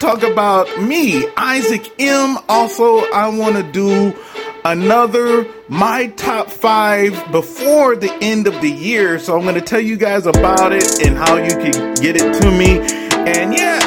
talk about me, Isaac M. Also, I want to do another my top five before the end of the year. So I'm going to tell you guys about it and how you can get it to me. And yeah,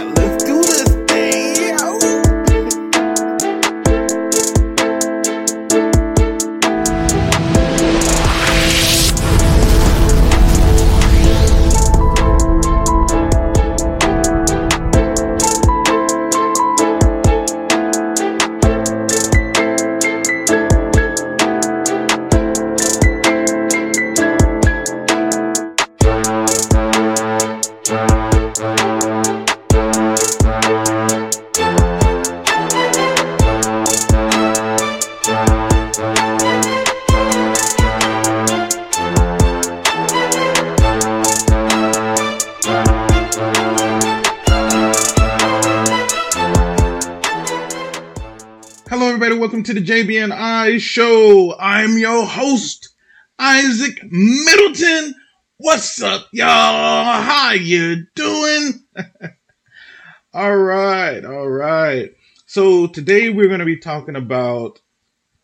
JB&I show. I'm your host, Isaac Middleton. What's up, y'all? How you doing? all right, all right. So today we're going to be talking about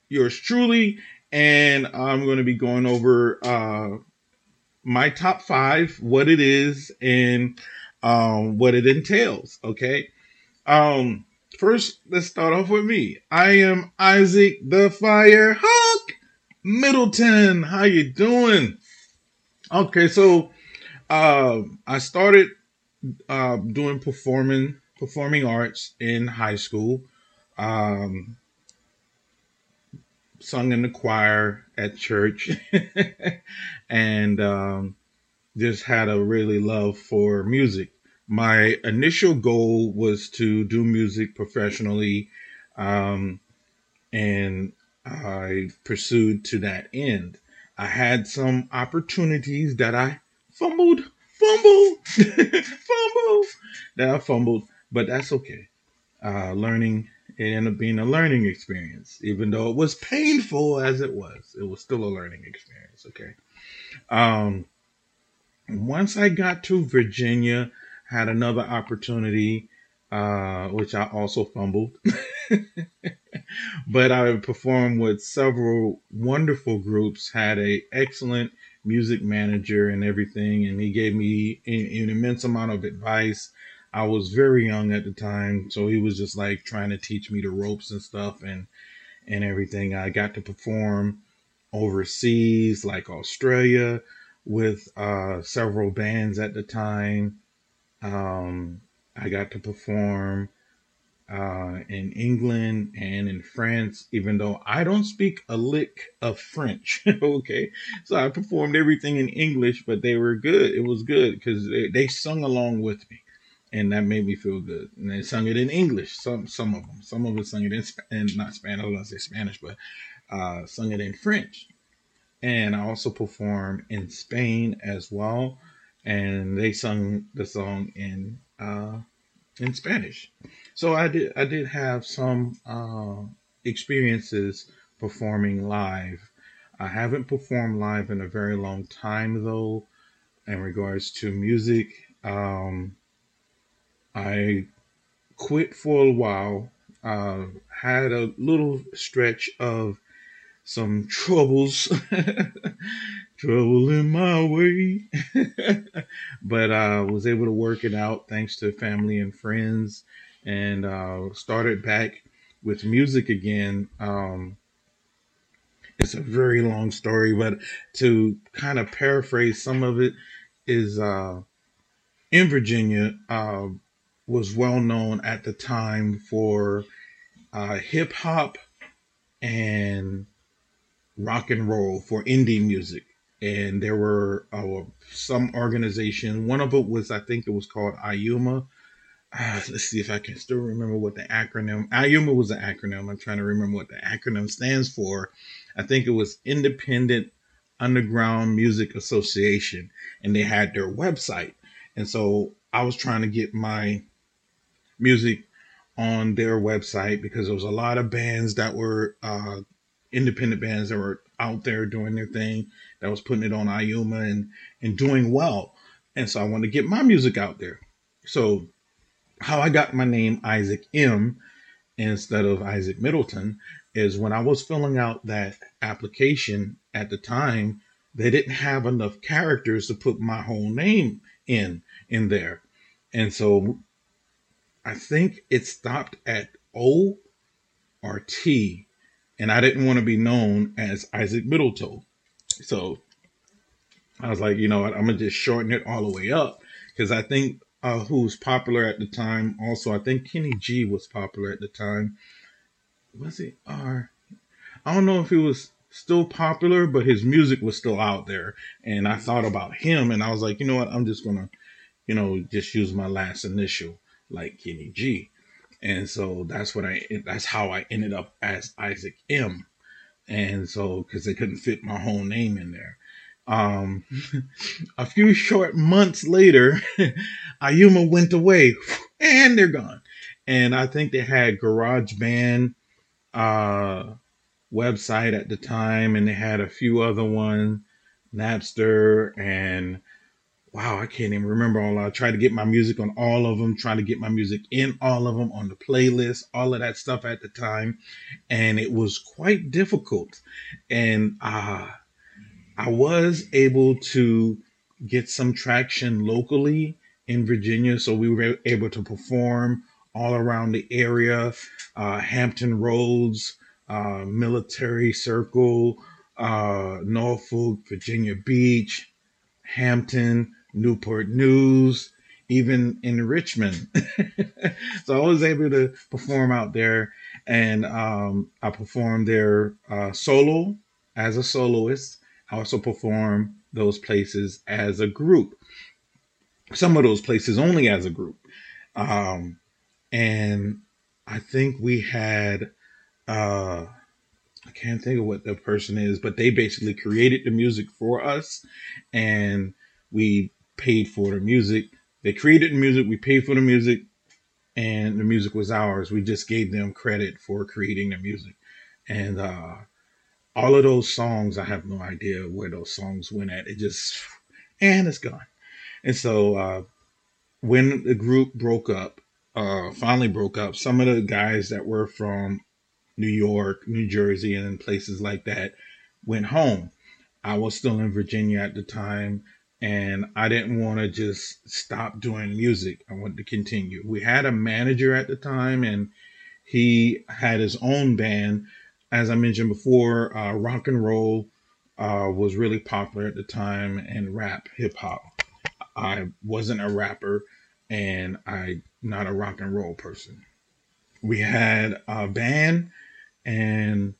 yours truly, and I'm going to be going over uh, my top five, what it is, and um, what it entails. Okay. Um, First, let's start off with me. I am Isaac the Fire Hawk Middleton. How you doing? Okay, so uh, I started uh, doing performing performing arts in high school. Um, sung in the choir at church, and um, just had a really love for music my initial goal was to do music professionally, um, and I pursued to that end. I had some opportunities that I fumbled, fumbled, fumbled, that I fumbled, but that's okay. Uh, learning it ended up being a learning experience, even though it was painful as it was. It was still a learning experience. Okay. Um, once I got to Virginia, had another opportunity, uh, which I also fumbled. but I performed with several wonderful groups, had a excellent music manager and everything, and he gave me an, an immense amount of advice. I was very young at the time, so he was just like trying to teach me the ropes and stuff and and everything. I got to perform overseas, like Australia, with uh, several bands at the time. Um, I got to perform uh, in England and in France, even though I don't speak a lick of French. okay. So I performed everything in English, but they were good. It was good because they, they sung along with me. And that made me feel good. And they sung it in English. Some some of them. Some of them sung it in and not Spanish. I gonna say Spanish, but uh, sung it in French. And I also performed in Spain as well and they sung the song in uh, in Spanish. So I did I did have some uh, experiences performing live. I haven't performed live in a very long time though. In regards to music, um, I quit for a while. Uh, had a little stretch of some troubles trouble in my way. but I uh, was able to work it out thanks to family and friends and uh, started back with music again. Um, it's a very long story, but to kind of paraphrase some of it is uh, in Virginia uh, was well known at the time for uh, hip hop and rock and roll for indie music and there were uh, some organization. One of it was, I think it was called IUMA. Uh, let's see if I can still remember what the acronym. IUMA was an acronym. I'm trying to remember what the acronym stands for. I think it was Independent Underground Music Association, and they had their website. And so I was trying to get my music on their website because there was a lot of bands that were uh, independent bands that were out there doing their thing that was putting it on Iuma and and doing well. And so I wanted to get my music out there. So how I got my name Isaac M instead of Isaac Middleton is when I was filling out that application at the time, they didn't have enough characters to put my whole name in in there. And so I think it stopped at O or T, and I didn't want to be known as Isaac Middleton. So I was like, you know what, I'm gonna just shorten it all the way up because I think uh, who was popular at the time. Also, I think Kenny G was popular at the time. Was he? R? I don't know if he was still popular, but his music was still out there. And I thought about him, and I was like, you know what? I'm just gonna, you know, just use my last initial, like Kenny G. And so that's what I. That's how I ended up as Isaac M. And so, because they couldn't fit my whole name in there. Um, a few short months later, IUMA went away and they're gone. And I think they had GarageBand uh, website at the time, and they had a few other ones, Napster, and wow, I can't even remember all. I tried to get my music on all of them, trying to get my music in all of them on the playlist, all of that stuff at the time, and it was quite difficult. And uh, I was able to get some traction locally in Virginia, so we were able to perform all around the area, uh, Hampton Roads, uh, Military Circle, uh, Norfolk, Virginia Beach, Hampton, Newport News, even in Richmond. so I was able to perform out there, and um, I performed there uh, solo as a soloist I also perform those places as a group. Some of those places only as a group. Um, and I think we had, uh, I can't think of what the person is, but they basically created the music for us and we paid for the music. They created the music, we paid for the music, and the music was ours. We just gave them credit for creating the music. And uh, all of those songs, I have no idea where those songs went at. It just, and it's gone. And so uh, when the group broke up, uh, finally broke up, some of the guys that were from New York, New Jersey, and places like that went home. I was still in Virginia at the time, and I didn't want to just stop doing music. I wanted to continue. We had a manager at the time, and he had his own band as I mentioned before, uh, rock and roll uh, was really popular at the time, and rap, hip hop. I wasn't a rapper, and I'm not a rock and roll person. We had a band, and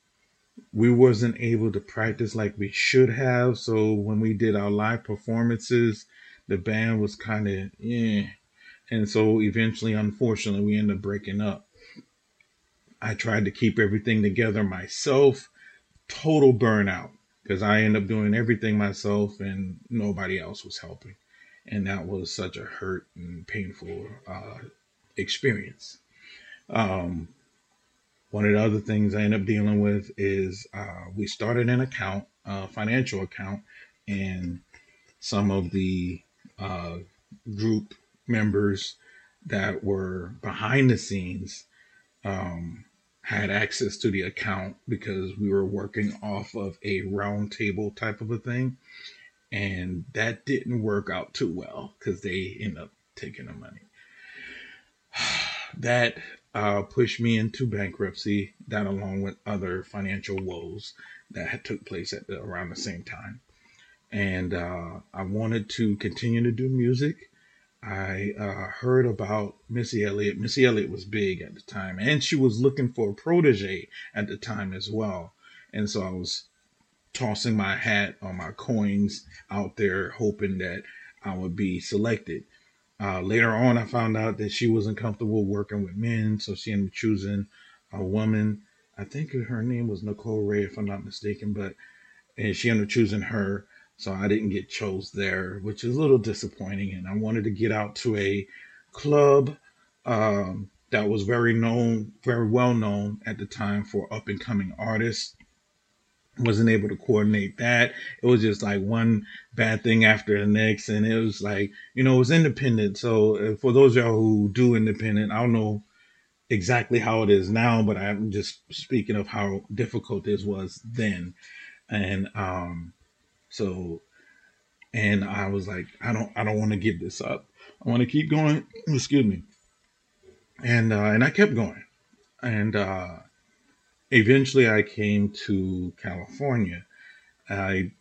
we wasn't able to practice like we should have. So when we did our live performances, the band was kind of yeah, and so eventually, unfortunately, we ended up breaking up. I tried to keep everything together myself. Total burnout because I ended up doing everything myself and nobody else was helping. And that was such a hurt and painful uh, experience. Um, one of the other things I end up dealing with is uh, we started an account, a financial account, and some of the uh, group members that were behind the scenes um, had access to the account because we were working off of a roundtable type of a thing. And that didn't work out too well because they end up taking the money. that uh, pushed me into bankruptcy, that along with other financial woes that had took place at the, around the same time. And uh, I wanted to continue to do music I uh, heard about Missy Elliott. Missy Elliott was big at the time, and she was looking for a protege at the time as well. And so I was tossing my hat or my coins out there, hoping that I would be selected. Uh, later on, I found out that she wasn't comfortable working with men, so she ended up choosing a woman. I think her name was Nicole Wray, if I'm not mistaken, but and she ended up choosing her. So I didn't get chose there, which is a little disappointing. And I wanted to get out to a club um, that was very known, very well known at the time for up and coming artists. Wasn't able to coordinate that. It was just like one bad thing after the next, and it was like you know it was independent. So uh, for those of y'all who do independent, I don't know exactly how it is now, but I'm just speaking of how difficult this was then, and um, so and I was like, I don't I don't want to give this up. I want to keep going. Excuse me. And uh, and I kept going, and uh, eventually I came to California. I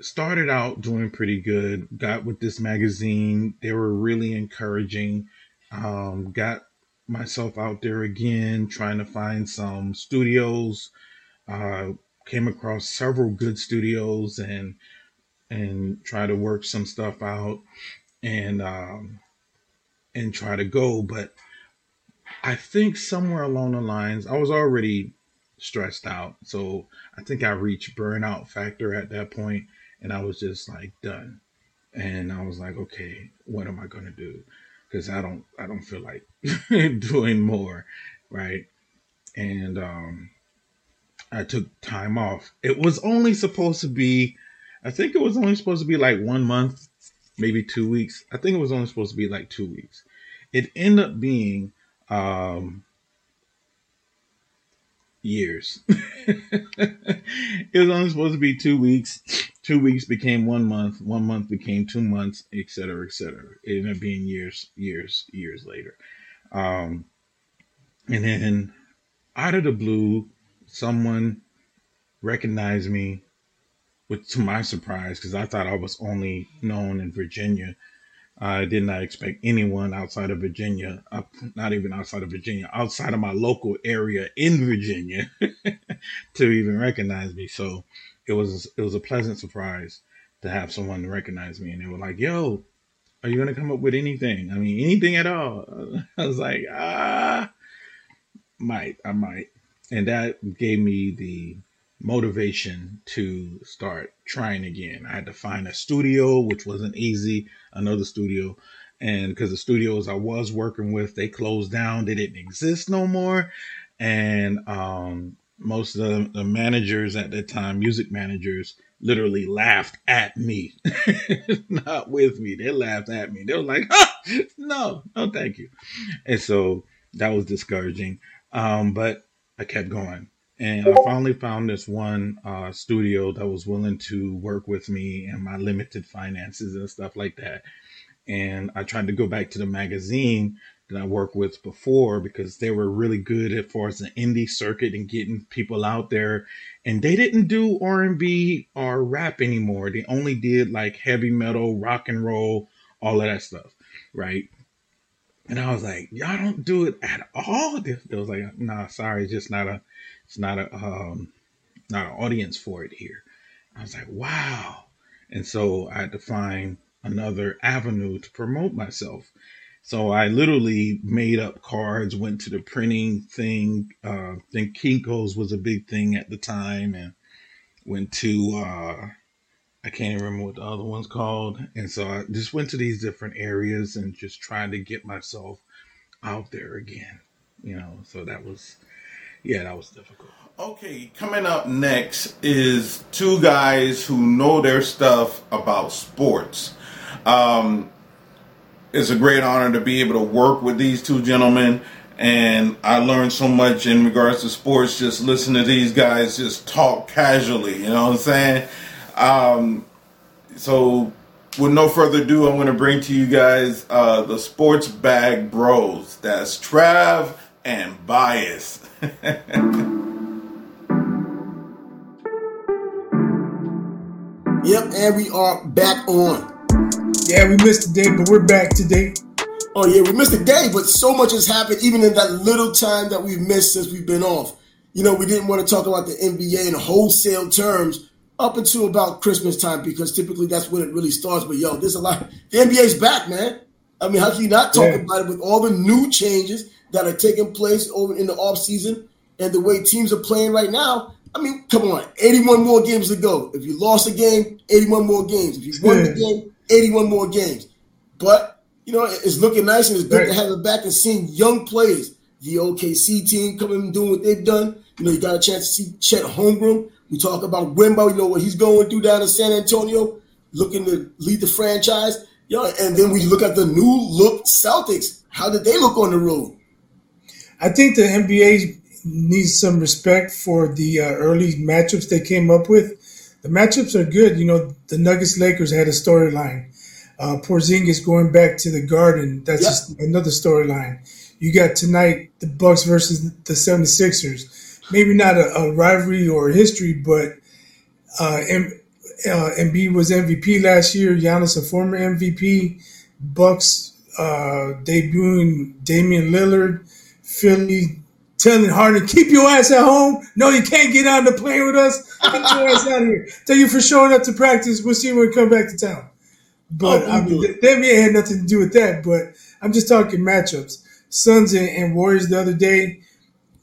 started out doing pretty good. Got with this magazine. They were really encouraging. Um, got myself out there again, trying to find some studios. Uh, came across several good studios and and try to work some stuff out and um, and try to go. But I think somewhere along the lines, I was already stressed out. So I think I reached burnout factor at that point, and I was just like done. And I was like, okay, what am I gonna do? Because I don't, I don't feel like doing more, right? And um, I took time off. It was only supposed to be, I think it was only supposed to be like one month, maybe two weeks. I think it was only supposed to be like two weeks. It ended up being um, years. it was only supposed to be two weeks. Two weeks became one month. One month became two months, et cetera, et cetera. It ended up being years, years, years later. Um, and then out of the blue, someone recognized me, which to my surprise, because I thought I was only known in Virginia I did not expect anyone outside of Virginia, not even outside of Virginia, outside of my local area in Virginia, to even recognize me. So it was it was a pleasant surprise to have someone recognize me, and they were like, "Yo, are you gonna come up with anything? I mean, anything at all?" I was like, "Ah, might I might," and that gave me the motivation to start trying again. I had to find a studio, which wasn't easy, another studio. And because the studios I was working with, they closed down, they didn't exist no more. And um, most of the, the managers at that time, music managers, literally laughed at me, not with me. They laughed at me. They were like, no, no, thank you. And so that was discouraging. Um, but I kept going and I finally found this one uh, studio that was willing to work with me and my limited finances and stuff like that. And I tried to go back to the magazine that I worked with before because they were really good as far as the indie circuit and getting people out there. And they didn't do R and B or rap anymore. They only did like heavy metal, rock and roll, all of that stuff, right? And I was like, y'all don't do it at all. They was like, nah, sorry, it's just not a it's not a um, not an audience for it here. I was like, wow. And so I had to find another avenue to promote myself. So I literally made up cards, went to the printing thing. Uh, I think Kinko's was a big thing at the time, and went to uh, I can't even remember what the other one's called. And so I just went to these different areas and just trying to get myself out there again. You know, so that was yeah, that was difficult. Okay, coming up next is two guys who know their stuff about sports. Um, it's a great honor to be able to work with these two gentlemen, and I learned so much in regards to sports just listening to these guys just talk casually. You know what I'm saying? Um, so, with no further ado, I'm going to bring to you guys uh, the Sports Bag Bros. That's Trav and Bias. yep, and we are back on. Yeah, we missed a day, but we're back today. Oh yeah, we missed a day, but so much has happened even in that little time that we've missed since we've been off. You know, we didn't want to talk about the NBA in wholesale terms up until about Christmas time because typically that's when it really starts. But yo, there's a lot. The NBA's back, man. I mean, how can you not talk yeah. about it with all the new changes that are taking place over in the off season and the way teams are playing right now, I mean, come on, 81 more games to go. If you lost a game, 81 more games. If you won the game, 81 more games. But, you know, it's looking nice and it's good right. to have it back and seeing young players. The OKC team coming and doing what they've done. You know, you got a chance to see Chet Holmgren. We talk about Wemby, you know what he's going through down in San Antonio, looking to lead the franchise. Yo, and then we look at the new look Celtics. How did they look on the road? I think the NBA needs some respect for the uh, early matchups they came up with. The matchups are good. You know, the Nuggets Lakers had a storyline. Uh, Porzingis going back to the Garden. That's Yep. just another storyline. You got tonight the Bucks versus the 76ers. Maybe not a, a rivalry or a history, but uh, M- uh, Embiid was MVP last year. Giannis a former MVP. Bucks uh, debuting Damian Lillard. Philly telling Harden, keep your ass at home. No, you can't get on the plane with us. Get your ass out of here. Thank you for showing up to practice. We'll see you when we come back to town. But Oh, I we mean, the NBA had nothing to do with that. But I'm just talking matchups. Suns and, and Warriors the other day.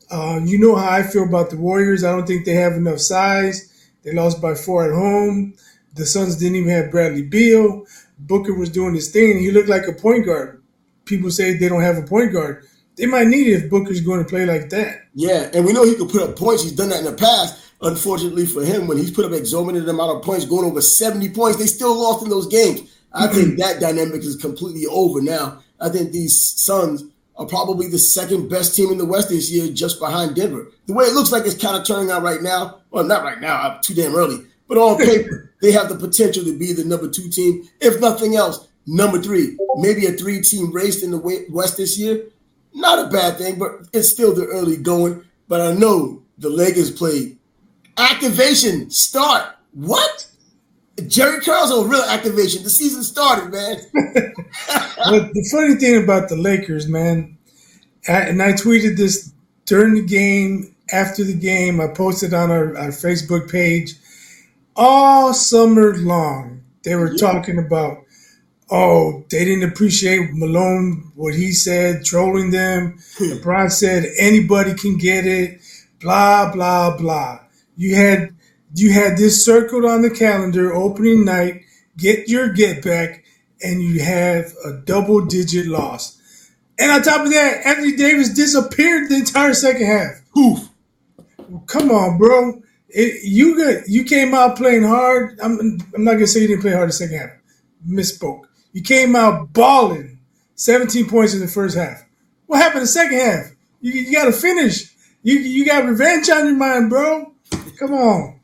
Uh, you know how I feel about the Warriors. I don't think they have enough size. They lost by four at home. The Suns didn't even have Bradley Beal. Booker was doing his thing. He looked like a point guard. People say they don't have a point guard. They might need it if Booker's going to play like that. Yeah, and we know he could put up points. He's done that in the past. Unfortunately for him, when he's put up an exorbitant amount of points, going over 70 points, they still lost in those games. I think mm-hmm. that dynamic is completely over now. I think these Suns are probably the second best team in the West this year, just behind Denver. The way it looks like it's kind of turning out right now, well, not right now, I'm too damn early, but on paper, they have the potential to be the number two team. If nothing else, number three, maybe a three team race in the West this year. Not a bad thing, but it's still the early going. But I know the Lakers played activation start. What? Jerry Curl's on real activation. The season started, man. But the funny thing about the Lakers, man, I, and I tweeted this during the game, after the game. I posted on our, our Facebook page all summer long. They were talking about, oh, they didn't appreciate Malone, what he said, trolling them. Hmm. LeBron said anybody can get it, blah, blah, blah. You had you had this circled on the calendar opening night, get your get back, and you have a double digit loss. And on top of that, Anthony Davis disappeared the entire second half. Poof. Come on, bro. It, you got you came out playing hard. I'm I'm not gonna say you didn't play hard the second half. Misspoke. You came out balling. 17 points in the first half. What happened in the second half? You, you got to finish. You you got revenge on your mind, bro. Come on.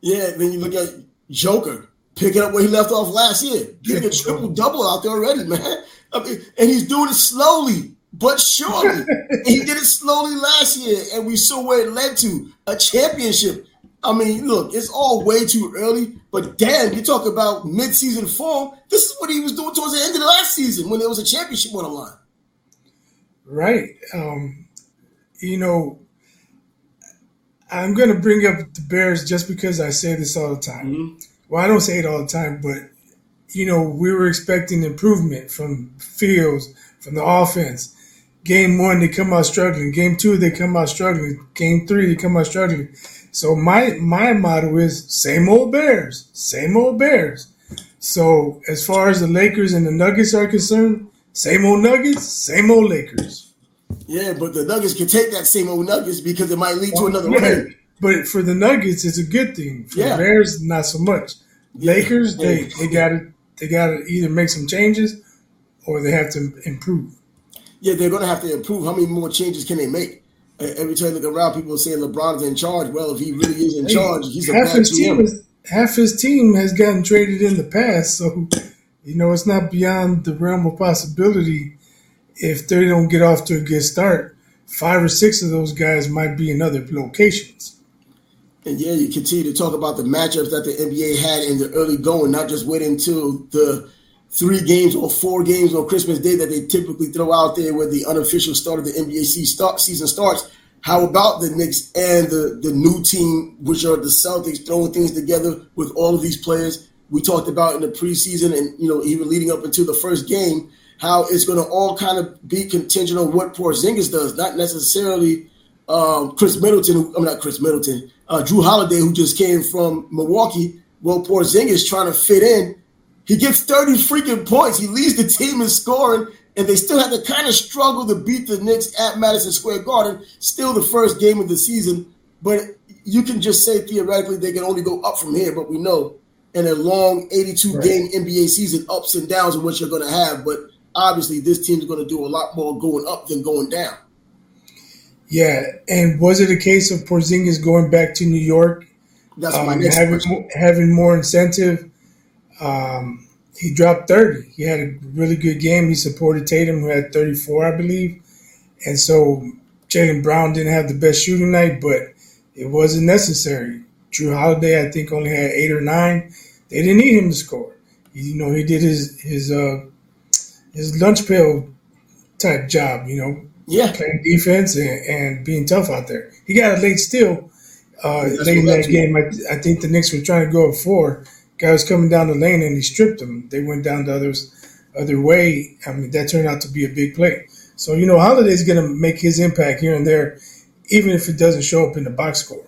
Yeah, then you look at Joker picking up where he left off last year, getting a triple double out there already, man. I mean, and he's doing it slowly but surely. he did it slowly last year, and we saw where it led to a championship. I mean, look, it's all way too early, but damn, you talk about mid-season form. This is what he was doing towards the end of the last season when there was a championship on the line. Right. Um, you know, I'm going to bring up the Bears just because I say this all the time. Well, I don't say it all the time, but you know, we were expecting improvement from Fields, from the offense. Game one, they come out struggling. Game two, they come out struggling. Game three, they come out struggling. So my my motto is same old Bears, same old Bears. So as far as the Lakers and the Nuggets are concerned, same old Nuggets, same old Lakers. Yeah, but the Nuggets can take that same old Nuggets because it might lead to another Yeah, ring. But for the Nuggets, it's a good thing. For Yeah. the Bears, not so much. Lakers, they they got to they got to either make some changes or they have to improve. Yeah, they're going to have to improve. How many more changes can they make? Every time you look around, people are saying LeBron's in charge. Well, if he really is in charge, he's a half his team is, half his team has gotten traded in the past, so you know it's not beyond the realm of possibility. If they don't get off to a good start, five or six of those guys might be in other locations. And yeah, you continue to talk about the matchups that the NBA had in the early going, not just wait until the three games or four games on Christmas Day that they typically throw out there where the unofficial start of the NBA season starts. How about the Knicks and the, the new team, which are the Celtics, throwing things together with all of these players? We talked about in the preseason and, you know, even leading up until the first game, how it's going to all kind of be contingent on what Porzingis does, not necessarily um, Khris Middleton, I'm not Khris Middleton, uh, Jrue Holiday, who just came from Milwaukee. Well, Porzingis trying to fit in. He gets 30 freaking points. He leads the team in scoring, and they still have to kind of struggle to beat the Knicks at Madison Square Garden. Still the first game of the season, but you can just say theoretically they can only go up from here, but we know in a long 82 right. game NBA season, ups and downs are what you're going to have. But obviously, this team's going to do a lot more going up than going down. Yeah, and was it a case of Porzingis going back to New York? That's um, my next having, question. having more incentive. Um, he dropped 30. He had a really good game. He supported Tatum, who had 34, I believe. And so Jaylen Brown didn't have the best shooting night, but it wasn't necessary. Jrue Holiday, I think, only had eight or nine. They didn't need him to score. You know, he did his his uh, his lunch pail type job. You know, yeah, playing defense and, and being tough out there. He got a late steal uh, late in that game. I, I, think the Knicks were trying to go at four. Guy was coming down the lane and he stripped him. They went down the others other way. I mean, that turned out to be a big play. So you know, Holiday's going to make his impact here and there, even if it doesn't show up in the box score.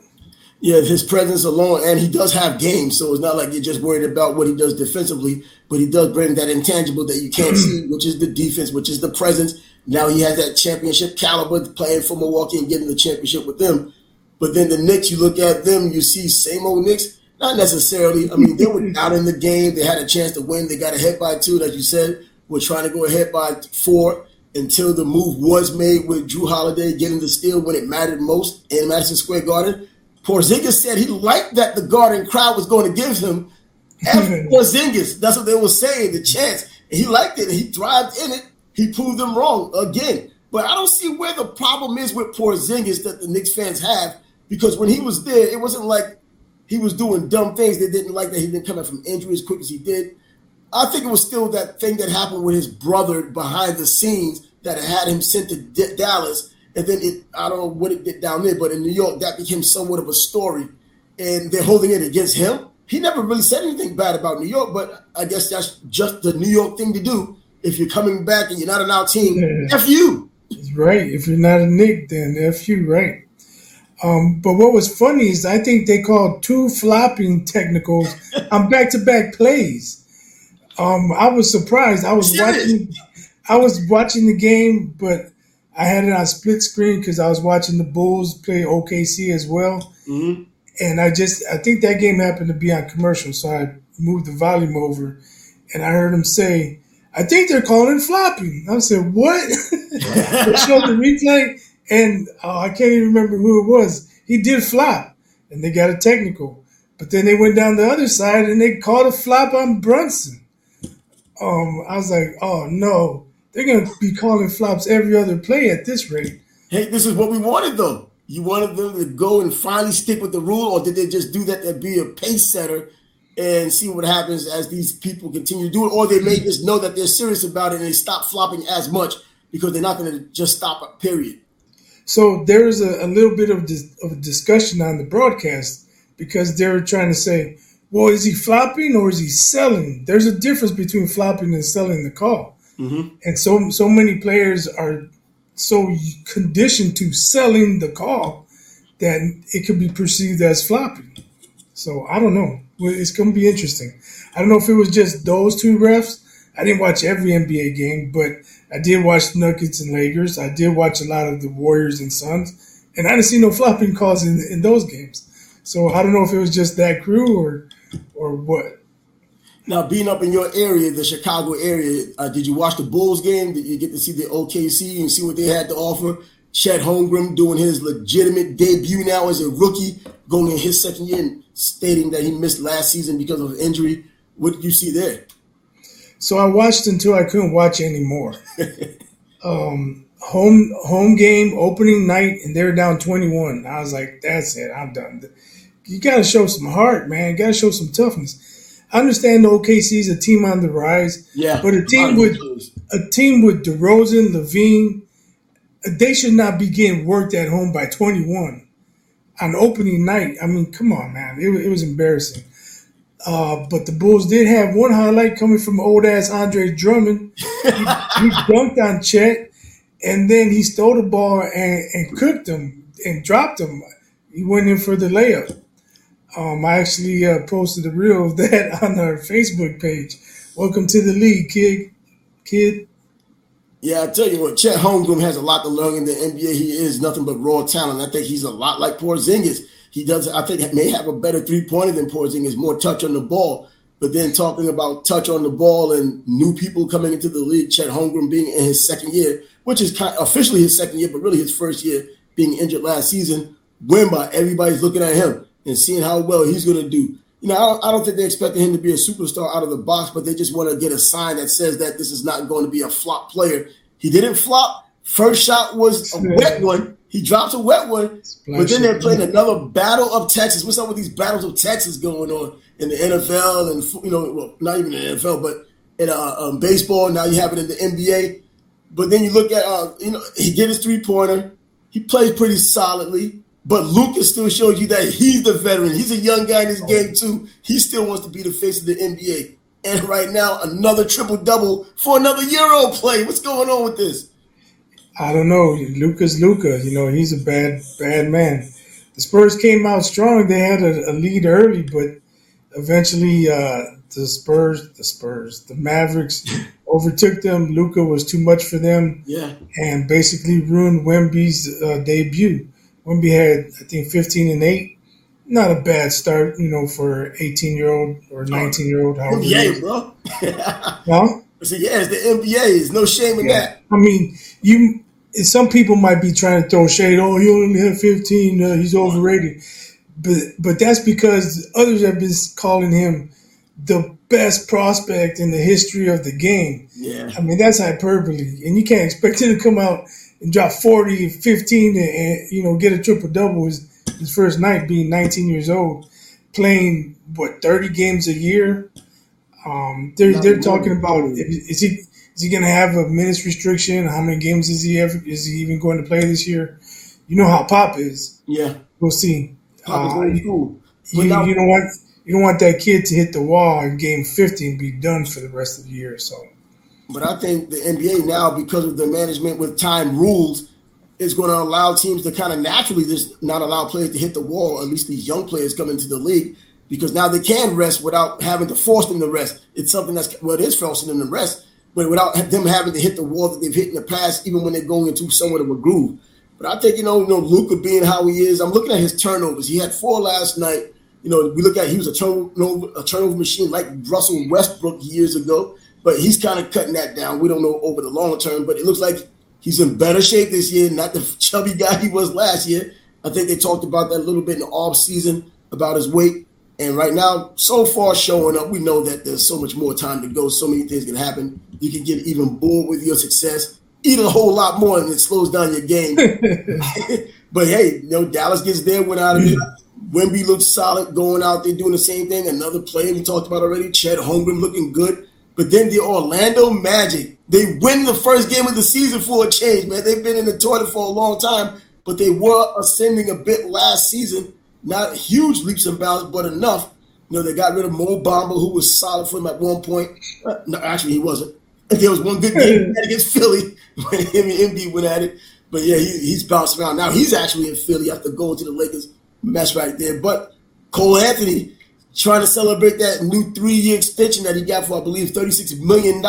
Yeah, his presence alone, and he does have games, so it's not like you're just worried about what he does defensively, but he does bring that intangible that you can't see, which is the defense, which is the presence. Now he has that championship caliber playing for Milwaukee and getting the championship with them. But then the Knicks, you look at them, you see same old Knicks. Not necessarily. I mean, they were out in the game. They had a chance to win. They got ahead by two, like you said. We're trying to go ahead by four until the move was made with Jrue Holiday getting the steal when it mattered most in Madison Square Garden. Porzingis said he liked that the Garden crowd was going to give him Porzingis. That's what they were saying, the chance. And he liked it. And he thrived in it. He proved them wrong again. But I don't see where the problem is with Porzingis that the Knicks fans have because when he was there, it wasn't like he was doing dumb things. They didn't like that he didn't come from injury as quick as he did. I think it was still that thing that happened with his brother behind the scenes that had him sent to D- Dallas and then it, I don't know what it did down there, but in New York, that became somewhat of a story. And they're holding it against him. He never really said anything bad about New York, but I guess that's just the New York thing to do. If you're coming back and you're not an out team, yeah. F you. Right. If you're not a Knick, then F you, right. Um, but what was funny is I think they called two flopping technicals on back to back plays. Um, I was surprised. I was watching I was watching the game, but I had it on split screen because I was watching the Bulls play OKC as well. Mm-hmm. And I just, I think that game happened to be on commercial. So I moved the volume over and I heard him say, I think they're calling it flopping. I said, what? they showed the replay and oh, I can't even remember who it was. He did flop and they got a technical. But then they went down the other side and they called a flop on Brunson. Um, I was like, oh no. They're to be calling flops every other play at this rate. Hey, this is what we wanted, though. You wanted them to go and finally stick with the rule, or did they just do that to be a pace setter and see what happens as these people continue to do it? Or they may just know that they're serious about it and they stop flopping as much because they're not going to just stop, period. So there's a, a little bit of, dis- of a discussion on the broadcast because they're trying to say, well, is he flopping or is he selling? There's a difference between flopping and selling the call. Mm-hmm. And so so many players are so conditioned to selling the call that it could be perceived as flopping. So I don't know. It's going to be interesting. I don't know if it was just those two refs. I didn't watch every NBA game, but I did watch Nuggets and Lakers. I did watch a lot of the Warriors and Suns, and I didn't see no flopping calls in, in those games. So I don't know if it was just that crew or or what. Now, being up in your area, the Chicago area, uh, did you watch the Bulls game? Did you get to see the OKC and see what they had to offer? Chet Holmgren doing his legitimate debut now as a rookie, going in his second year and stating that he missed last season because of injury. What did you see there? So I watched until I couldn't watch anymore. um, home home game opening night, and they were down twenty one. I was like, "That's it, I'm done." You got to show some heart, man. You got to show some toughness. I understand the OKC is a team on the rise. Yeah, but a team with a team with DeRozan, LaVine, they should not be getting worked at home by 21 on opening night. I mean, come on, man, it, it was embarrassing. Uh, but the Bulls did have one highlight coming from old ass Andre Drummond. he, he dunked on Chet, and then he stole the ball and, and cooked him and dropped him. He went in for the layup. Um, I actually uh, posted a reel of that on our Facebook page. Welcome to the league, kid. Kid. Yeah, I tell you what, Chet Holmgren has a lot to learn in the NBA. He is nothing but raw talent. I think he's a lot like Porzingis. He does, I think, may have a better three pointer than Porzingis, more touch on the ball. But then talking about touch on the ball and new people coming into the league, Chet Holmgren being in his second year, which is kind of officially his second year, but really his first year being injured last season. Wimba, everybody's looking at him and seeing how well he's going to do. You know, I don't, I don't think they expected him to be a superstar out of the box, but they just want to get a sign that says that this is not going to be a flop player. He didn't flop. First shot was a wet one. He drops a wet one, but then they're playing another battle of Texas. What's up with these battles of Texas going on in the NFL and you know, well, not even in the NFL, but in uh, um, baseball. Now you have it in the NBA. But then you look at, uh, you know, he get his three pointer. He plays pretty solidly. But Lucas still shows you that he's the veteran. He's a young guy in this game too. He still wants to be the face of the NBA. And right now, another triple double for another Euro play. What's going on with this? I don't know. Lucas Luka. you know, he's a bad, bad man. The Spurs came out strong. They had a, a lead early, but eventually uh, the Spurs, the Spurs, the Mavericks overtook them. Luka was too much for them. Yeah. And basically ruined Wemby's uh, debut. Wemby had, I think, 15 and 8. Not a bad start, you know, for 18 year old or 19 year old. NBA, bro. huh? So, yeah, it's the NBA. There's no shame in yeah. that. I mean, you. Some people might be trying to throw shade. Oh, he only had 15. Uh, he's overrated. But but that's because others have been calling him the best prospect in the history of the game. Yeah. I mean, that's hyperbole. And you can't expect him to come out and drop 40, 15, and, and you know, get a triple double his, his first night being 19 years old, playing, what, 30 games a year? Um, they're they're talking about is he is he going to have a minutes restriction? How many games is he ever is he even going to play this year? You know how Pop is. Yeah, we'll see. Pop is uh, cool. You, you, you don't want you don't want that kid to hit the wall in game 50 and be done for the rest of the year. So, but I think the NBA now, because of the management with time rules, is going to allow teams to kind of naturally just not allow players to hit the wall. At least these young players come into the league because now they can rest without having to force them to rest. It's something that's well, it is forcing them to rest, but without them having to hit the wall that they've hit in the past, even when they're going into somewhat of a groove. But I think you know, you know, Luka being how he is, I'm looking at his turnovers. He had four last night. You know, we look at he was a turnover a turnover machine like Russell Westbrook years ago, but he's kind of cutting that down. We don't know over the long term, but it looks like he's in better shape this year, not the chubby guy he was last year. I think they talked about that a little bit in the off season about his weight. And right now, so far showing up, we know that there's so much more time to go. So many things can happen. You can get even bored with your success, eat a whole lot more, and it slows down your game. but hey, you know, Dallas gets their win out of it. Wemby looks solid going out there doing the same thing. Another player we talked about already, Chet Holmgren looking good. But then the Orlando Magic, they win the first game of the season for a change, man. They've been in the toilet for a long time, but they were ascending a bit last season. Not huge leaps and bounds, but enough. You know, they got rid of Mo Bamba, who was solid for them at one point. Uh, no, actually, he wasn't. There was one good game against Philly when him and Embiid went at it. But yeah, he, he's bounced around. Now he's actually in Philly after going to the Lakers mess right there. But Cole Anthony trying to celebrate that new three year extension that he got for, I believe, $36 million.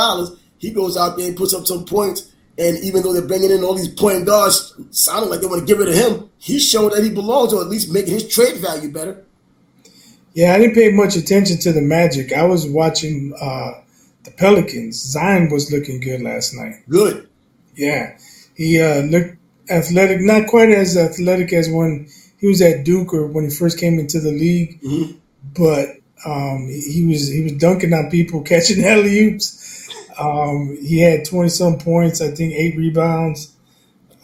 He goes out there and puts up some points. And even though they're bringing in all these point guards, sounding like they want to get rid of him, he's showing that he belongs, or at least making his trade value better. Yeah, I didn't pay much attention to the Magic. I was watching uh, the Pelicans. Zion was looking good last night. Good. Yeah, he uh, looked athletic, not quite as athletic as when he was at Duke or when he first came into the league, mm-hmm. but um, he was he was dunking on people, catching alley oops. Um, he had twenty some points, I think eight rebounds,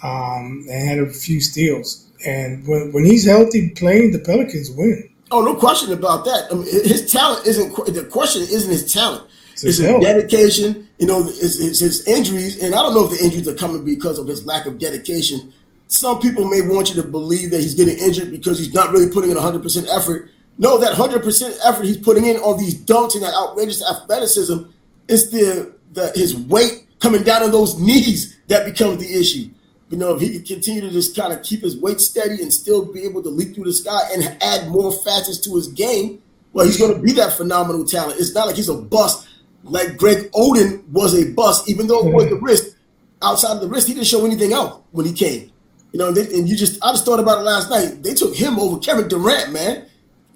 um, and had a few steals. And when when he's healthy, playing the Pelicans win. Oh, no question about that. I mean, his talent isn't the question. Isn't his talent? It's, it's his dedication. You know, it's, it's his injuries, and I don't know if the injuries are coming because of his lack of dedication some people may want you to believe that he's getting injured because he's not really putting in 100% effort. No, that 100% effort he's putting in on these dunks and that outrageous athleticism is the, the his weight coming down on those knees that becomes the issue. You know, if he can continue to just kind of keep his weight steady and still be able to leap through the sky and add more facets to his game, well, he's going to be that phenomenal talent. It's not like he's a bust like Greg Oden was a bust, even though it was the wrist. Outside of the wrist, he didn't show anything else when he came. You know, and, they, and you just I just thought about it last night. They took him over Kevin Durant, man.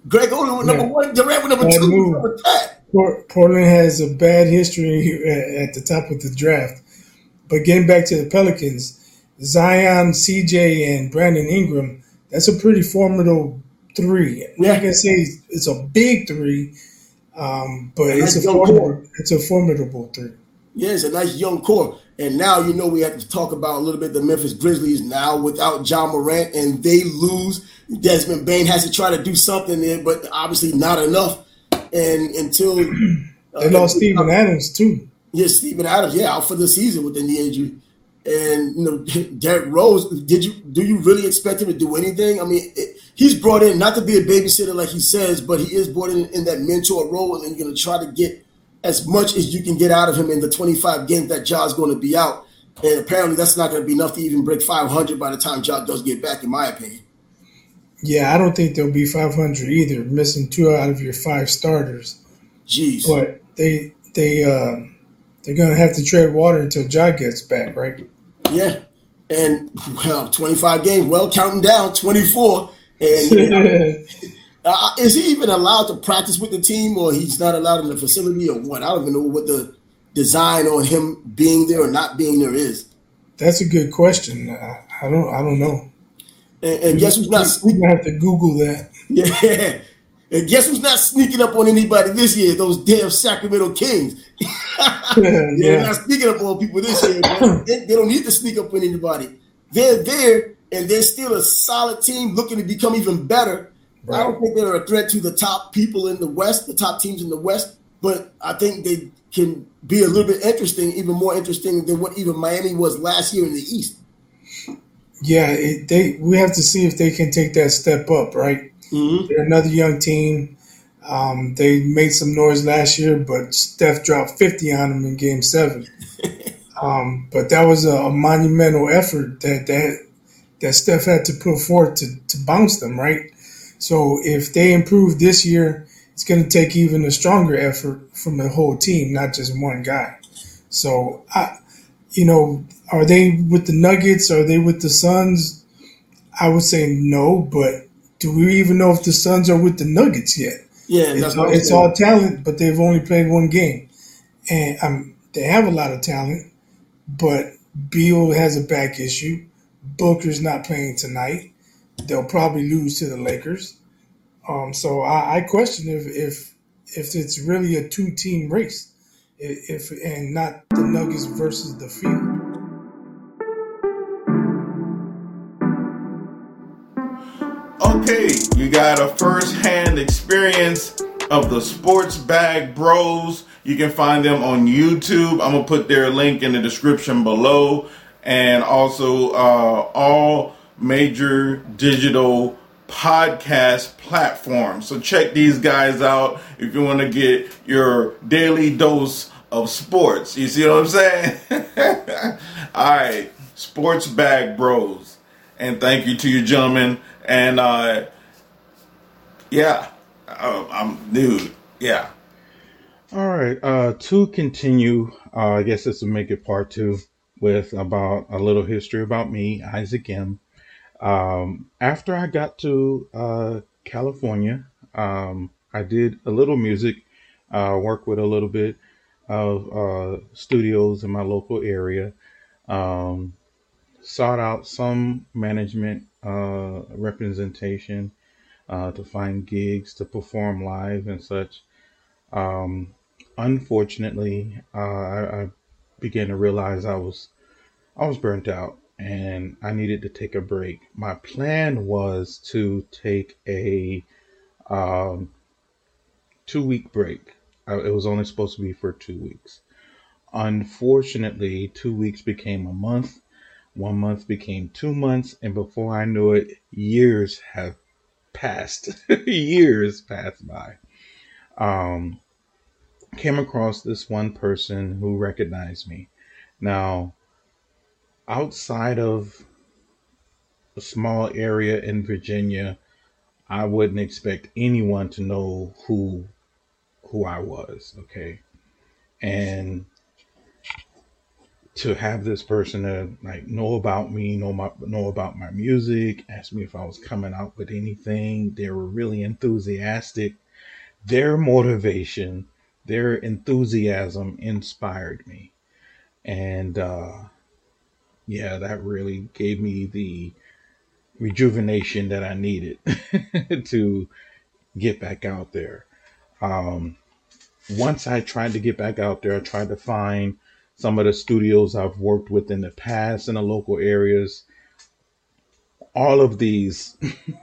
Greg Oden with number Yeah. one, Durant with number two. Number that. Port- Portland has a bad history at the top of the draft. But getting back to the Pelicans, Zion, CJ, and Brandon Ingram, that's a pretty formidable three. Yeah. not gonna say it's- a big three, um, but it's a formidable, it's a formidable three. Yeah, it's a nice young core. And now you know we have to talk about a little bit the Memphis Grizzlies now without Ja Morant and they lose. Desmond Bane has to try to do something there, but obviously not enough. And until uh, They lost Steven Adams too. Yeah, Steven Adams, yeah, out for the season with the knee injury. And you know, Derrick Rose, did you do you really expect him to do anything? I mean, it, he's brought in not to be a babysitter like he says, but he is brought in in that mentor role, and you're going to try to get as much as you can get out of him in the 25 games that Ja's going to be out. And apparently, that's not going to be enough to even break 500 by the time Ja does get back, in my opinion. Yeah, I don't think they'll be 500 either, missing two out of your five starters. Jeez. But they they uh, they're gonna have to tread water until Ja gets back, right? Yeah. And well, 25 games, well, counting down 24. And Uh, is he even allowed to practice with the team, or he's not allowed in the facility, or what? I don't even know what the design on him being there or not being there is. That's a good question. I, I don't I don't know. And, and guess who's not We're gonna have to Google that. Yeah. And guess who's not sneaking up on anybody this year? Those damn Sacramento Kings. They're yeah, not sneaking up on people this year. they, they don't need to sneak up on anybody. They're there, and they're still a solid team looking to become even better. I don't think they're a threat to the top people in the West, the top teams in the West, but I think they can be a little bit interesting, even more interesting than what even Miami was last year in the East. Yeah. It, they we have to see if they can take that step up, right? Mm-hmm. They're another young team. Um, they made some noise last year, but Steph dropped 50 on them in Game Seven. um, but that was a, a monumental effort that that that Steph had to put forth to to bounce them, right? So if they improve this year, it's going to take even a stronger effort from the whole team, not just one guy. So I, you know, are they with the Nuggets? Are they with the Suns? I would say no, but do we even know if the Suns are with the Nuggets yet? Yeah, It's, it's all talent, but they've only played one game, and um, they have a lot of talent. But Beal has a back issue. Booker's not playing tonight. They'll probably lose to the Lakers. Um, so I, I question if if if it's really a two team race, if and not the Nuggets versus the field. Okay, you got a first-hand experience of the Sports Bag Bros. You can find them on YouTube. I'm gonna put their link in the description below, and also uh, all major digital podcast platforms. So check these guys out if you want to get your daily dose of sports. You see what I'm saying? all right, Sports Bag Bros and thank you to you gentlemen and uh yeah uh, i'm dude yeah All right. Uh, to continue, uh, I guess this will make it part two with about a little history about me, Isaac M. Um, after I got to uh, California, um, I did a little music, uh, worked with a little bit of uh, studios in my local area, um, sought out some management uh, representation uh, to find gigs to perform live and such. Um, unfortunately, uh, I, I began to realize I was I was burnt out and I needed to take a break. My plan was to take a um, two week break. It was only supposed to be for two weeks. Unfortunately, two weeks became a month. One month became two months, and before I knew it, years have passed. years passed by. Um, came across this one person who recognized me. Now, outside of a small area in Virginia, I wouldn't expect anyone to know who who I was, okay? And to have this person to like know about me, know my know about my music, ask me if I was coming out with anything. They were really enthusiastic. Their motivation, their enthusiasm inspired me. And uh yeah, that really gave me the rejuvenation that I needed to get back out there. Um once I tried to get back out there, I tried to find some of the studios I've worked with in the past in the local areas. All of these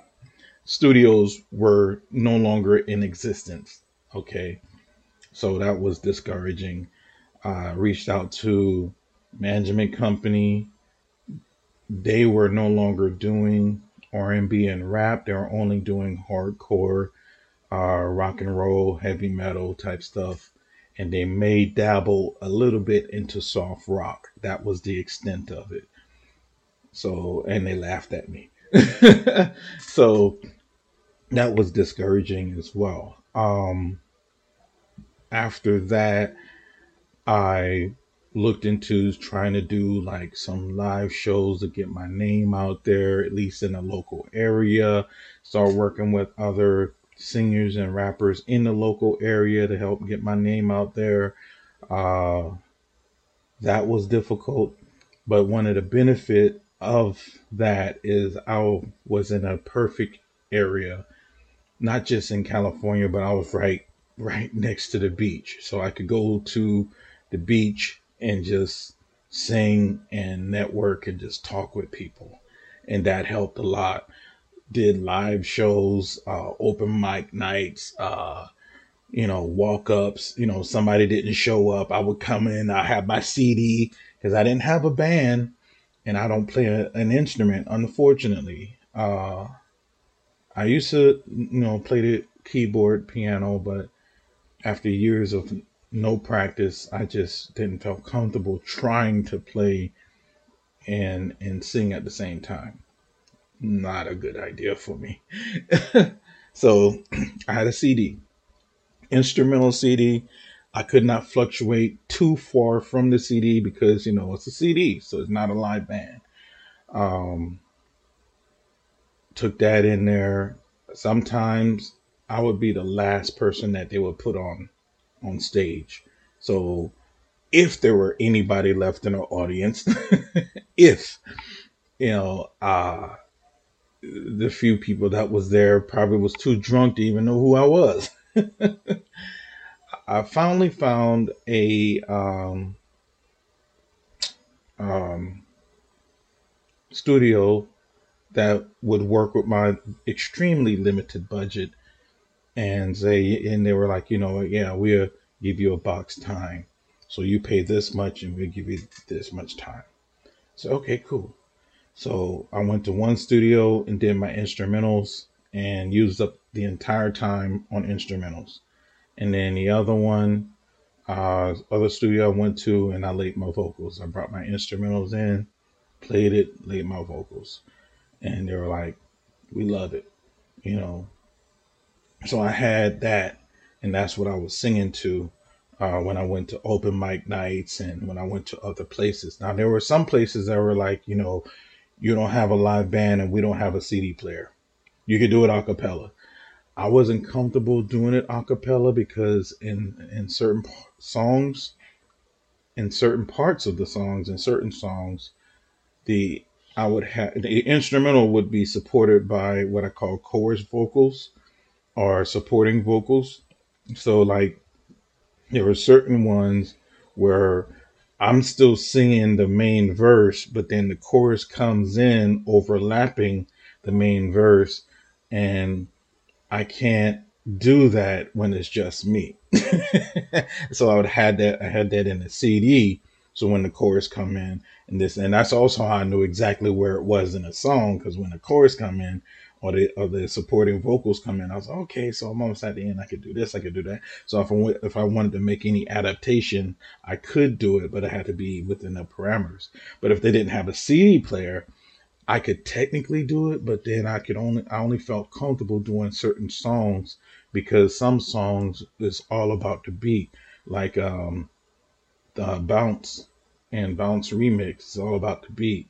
studios were no longer in existence. Okay. So that was discouraging. I reached out to management company. They were no longer doing R&B and rap. They were only doing hardcore, uh, rock and roll, heavy metal type stuff and they may dabble a little bit into soft rock. That was the extent of it. So, and they laughed at me. so that was discouraging as well. Um, after that, I looked into trying to do like some live shows to get my name out there, at least in the local area. Start working with other singers and rappers in the local area to help get my name out there. Uh, that was difficult, but one of the benefit of that is I was in a perfect area, not just in California, but I was right right next to the beach, so I could go to the beach and just sing and network and just talk with people, and that helped a lot did live shows, uh, open mic nights, uh, you know, walk ups. You know, somebody didn't show up. I would come in, I have my CD because I didn't have a band and I don't play a, an instrument, unfortunately. Uh, I used to, you know, play the keyboard, piano, but after years of no practice, I just didn't feel comfortable trying to play and and sing at the same time not a good idea for me. so I had a CD, instrumental CD. I could not fluctuate too far from the CD because, you know, it's a CD, so it's not a live band. Um, took that in there. Sometimes I would be the last person that they would put on on stage. So if there were anybody left in the audience, if you know, uh, the few people that was there probably was too drunk to even know who I was. I finally found a um, um, studio that would work with my extremely limited budget and they and they were like you know yeah we'll give you a box time. So you pay this much and we'll give you this much time. So okay cool so I went to one studio and did my instrumentals and used up the entire time on instrumentals. And then the other one, uh, other studio I went to and I laid my vocals. I brought my instrumentals in, played it, laid my vocals. And they were like, we love it, you know. So I had that and that's what I was singing to uh, when I went to open mic nights and when I went to other places. Now there were some places that were like, you know, you don't have a live band and we don't have a CD player. You can do it a cappella. I wasn't comfortable doing it a cappella because in in certain songs, in certain parts of the songs, in certain songs, the I would have the instrumental would be supported by what I call chorus vocals or supporting vocals. So like there were certain ones where I'm still singing the main verse, but then the chorus comes in overlapping the main verse, and I can't do that when it's just me. so I would have that I had that in the CD. So when the chorus come in and this and that's also how I knew exactly where it was in the song because when the chorus come in, or the or the supporting vocals come in. I was like, okay, so I'm almost at the end. I could do this, I could do that. So if I if I wanted to make any adaptation, I could do it, but I had to be within the parameters. But if they didn't have a CD player, I could technically do it, but then I could only I only felt comfortable doing certain songs because some songs is all about the beat, like um, the bounce and bounce remix is all about the beat.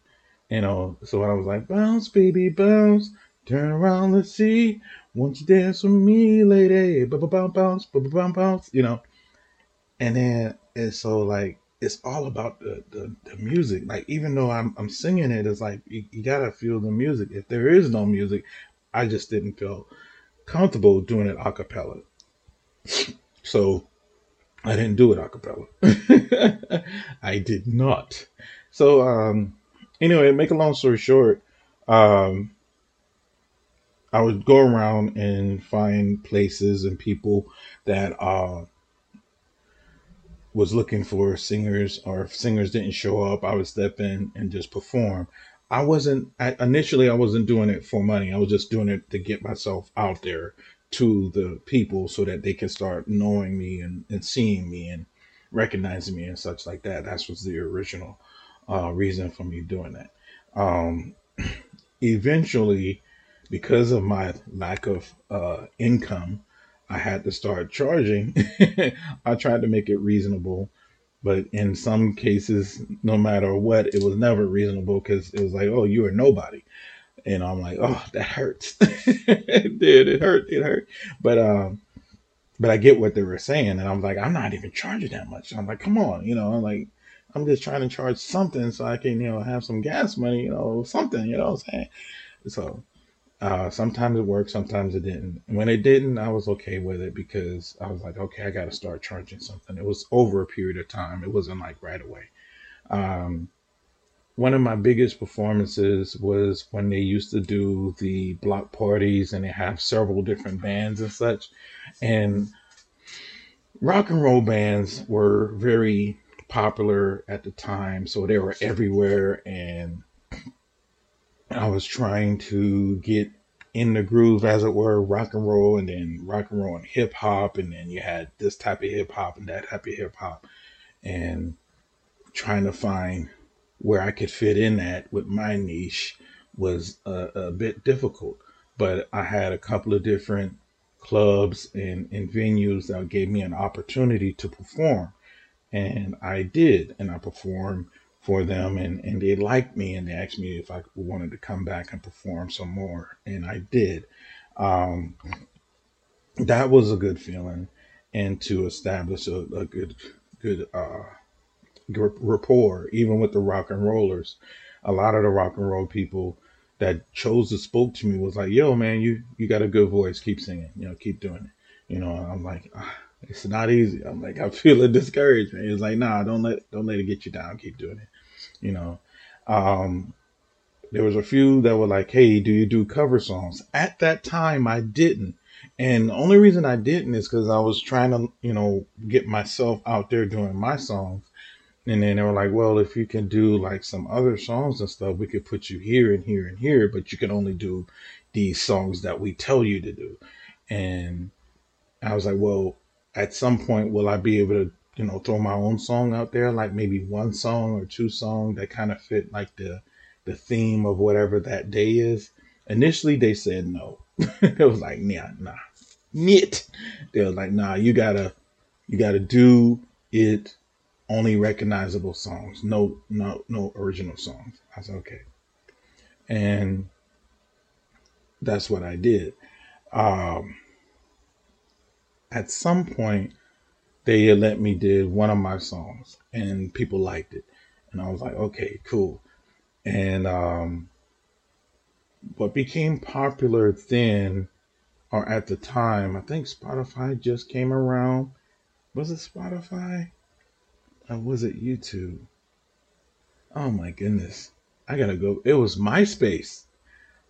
You know, so I was like, bounce, baby, bounce, turn around, let's see. Won't you dance with me, lady? Bounce, bounce, bounce, bounce, you know. And then it's so like it's all about the, the, the music. Like even though I'm I'm singing it, it's like you, you gotta feel the music. If there is no music, I just didn't feel comfortable doing it a cappella. So I didn't do it a cappella. I did not. So um anyway, make a long story short, um I would go around and find places and people that uh was looking for singers or if singers didn't show up, I would step in and just perform. I wasn't I, initially I wasn't doing it for money. I was just doing it to get myself out there to the people so that they can start knowing me and, and seeing me and recognizing me and such like that. That was the original uh, reason for me doing that. Um, eventually, because of my lack of uh, income, I had to start charging. I tried to make it reasonable, but in some cases, no matter what, it was never reasonable because it was like, oh, you are nobody. And I'm like, oh, that hurts. it did. It hurt. It hurt. But, um, but I get what they were saying. And I'm like, I'm not even charging that much. I'm like, come on, you know, I'm like, I'm just trying to charge something so I can, you know, have some gas money, you know, something, you know what I'm saying? So, uh, sometimes it worked, sometimes it didn't. And when it didn't, I was okay with it because I was like, okay, I got to start charging something. It was over a period of time. It wasn't like right away. Um, one of my biggest performances was when they used to do the block parties and they have several different bands and such. And rock and roll bands were very popular at the time, so they were everywhere and I was trying to get in the groove, as it were, rock and roll, and then rock and roll and hip hop, and then you had this type of hip hop and that type of hip hop, and trying to find where I could fit in that with my niche was a, a bit difficult. But I had a couple of different clubs and, and venues that gave me an opportunity to perform. And I did, and I performed for them and, and they liked me and they asked me if I wanted to come back and perform some more and I did. Um, that was a good feeling and to establish a, a good good uh, rapport even with the rock and rollers. A lot of the rock and roll people that chose to spoke to me was like, "Yo, man, you you got a good voice. Keep singing. You know, keep doing it." You know, I'm like, ah, it's not easy. I'm like, I feel a discouragement. It's like, nah, don't let don't let it get you down. Keep doing it you know. Um, there was a few that were like, "Hey, do you do cover songs?" At that time, I didn't, and the only reason I didn't is because I was trying to, you know, get myself out there doing my songs. And then they were like, "Well, if you can do like some other songs and stuff, we could put you here and here and here, but you can only do these songs that we tell you to do." And I was like, "Well, at some point, will I be able to you know, throw my own song out there, like maybe one song or two song that kind of fit like the the theme of whatever that day is. Initially, they said no. it was like, nah, nah, nit. They were like, nah, you gotta, you gotta do it only recognizable songs, no, no, no original songs. I said, okay, and that's what I did. Um, at some point, they let me did one of my songs and people liked it. And I was like, okay, cool. And um, what became popular then or at the time, I think Spotify just came around. Was it Spotify? Or was it YouTube? Oh my goodness. I gotta go. It was MySpace.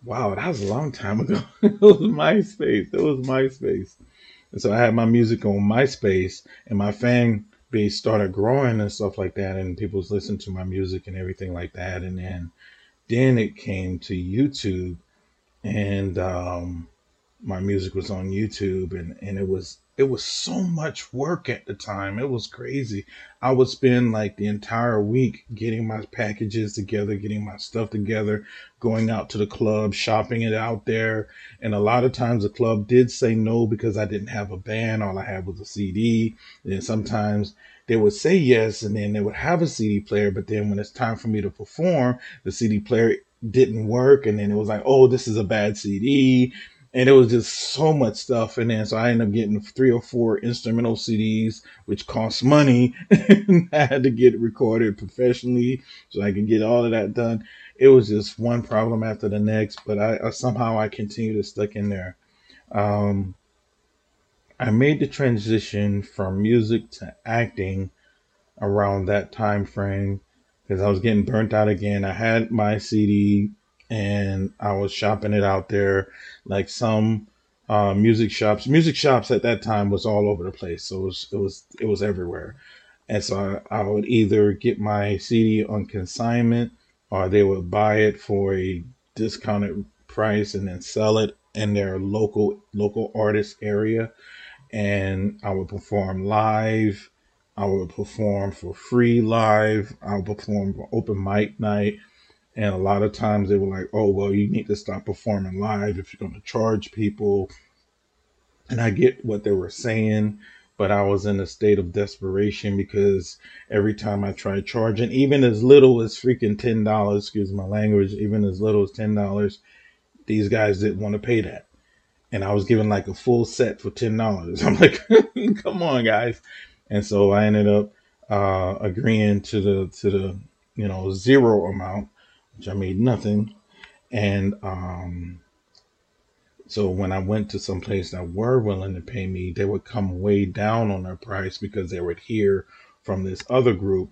Wow, that was a long time ago. it was MySpace. It was MySpace. And so I had my music on MySpace and my fan base started growing and stuff like that. And people was listening to my music and everything like that. And then, then it came to YouTube and, um, my music was on YouTube and, and it was it was so much work at the time. It was crazy. I would spend like the entire week getting my packages together, getting my stuff together, going out to the club, shopping it out there. And a lot of times the club did say no because I didn't have a band. All I had was a CD. And sometimes they would say yes and then they would have a CD player, but then when it's time for me to perform, the CD player didn't work. And then it was like, oh, this is a bad CD. And it was just so much stuff. And then so I ended up getting three or four instrumental CDs, which cost money. and I had to get recorded professionally so I could get all of that done. It was just one problem after the next, but I, I somehow I continued to stick in there. Um, I made the transition from music to acting around that time frame because I was getting burnt out again. I had my CD and I was shopping it out there like some uh, music shops. Music shops at that time was all over the place, so it was it was it was everywhere. And so I, I would either get my CD on consignment or they would buy it for a discounted price and then sell it in their local local artist area and I would perform live. I would perform for free live. I would perform for open mic night. And a lot of times they were like, oh, well, you need to stop performing live if you're going to charge people. And I get what they were saying, but I was in a state of desperation because every time I tried charging, even as little as freaking $10, excuse my language, even as little as $10, these guys didn't want to pay that and I was given like a full set for ten dollars. I'm like, come on, guys. And so I ended up uh, agreeing to the to the you know zero amount, which I made nothing. And um, so when I went to some place that were willing to pay me, they would come way down on their price because they would hear from this other group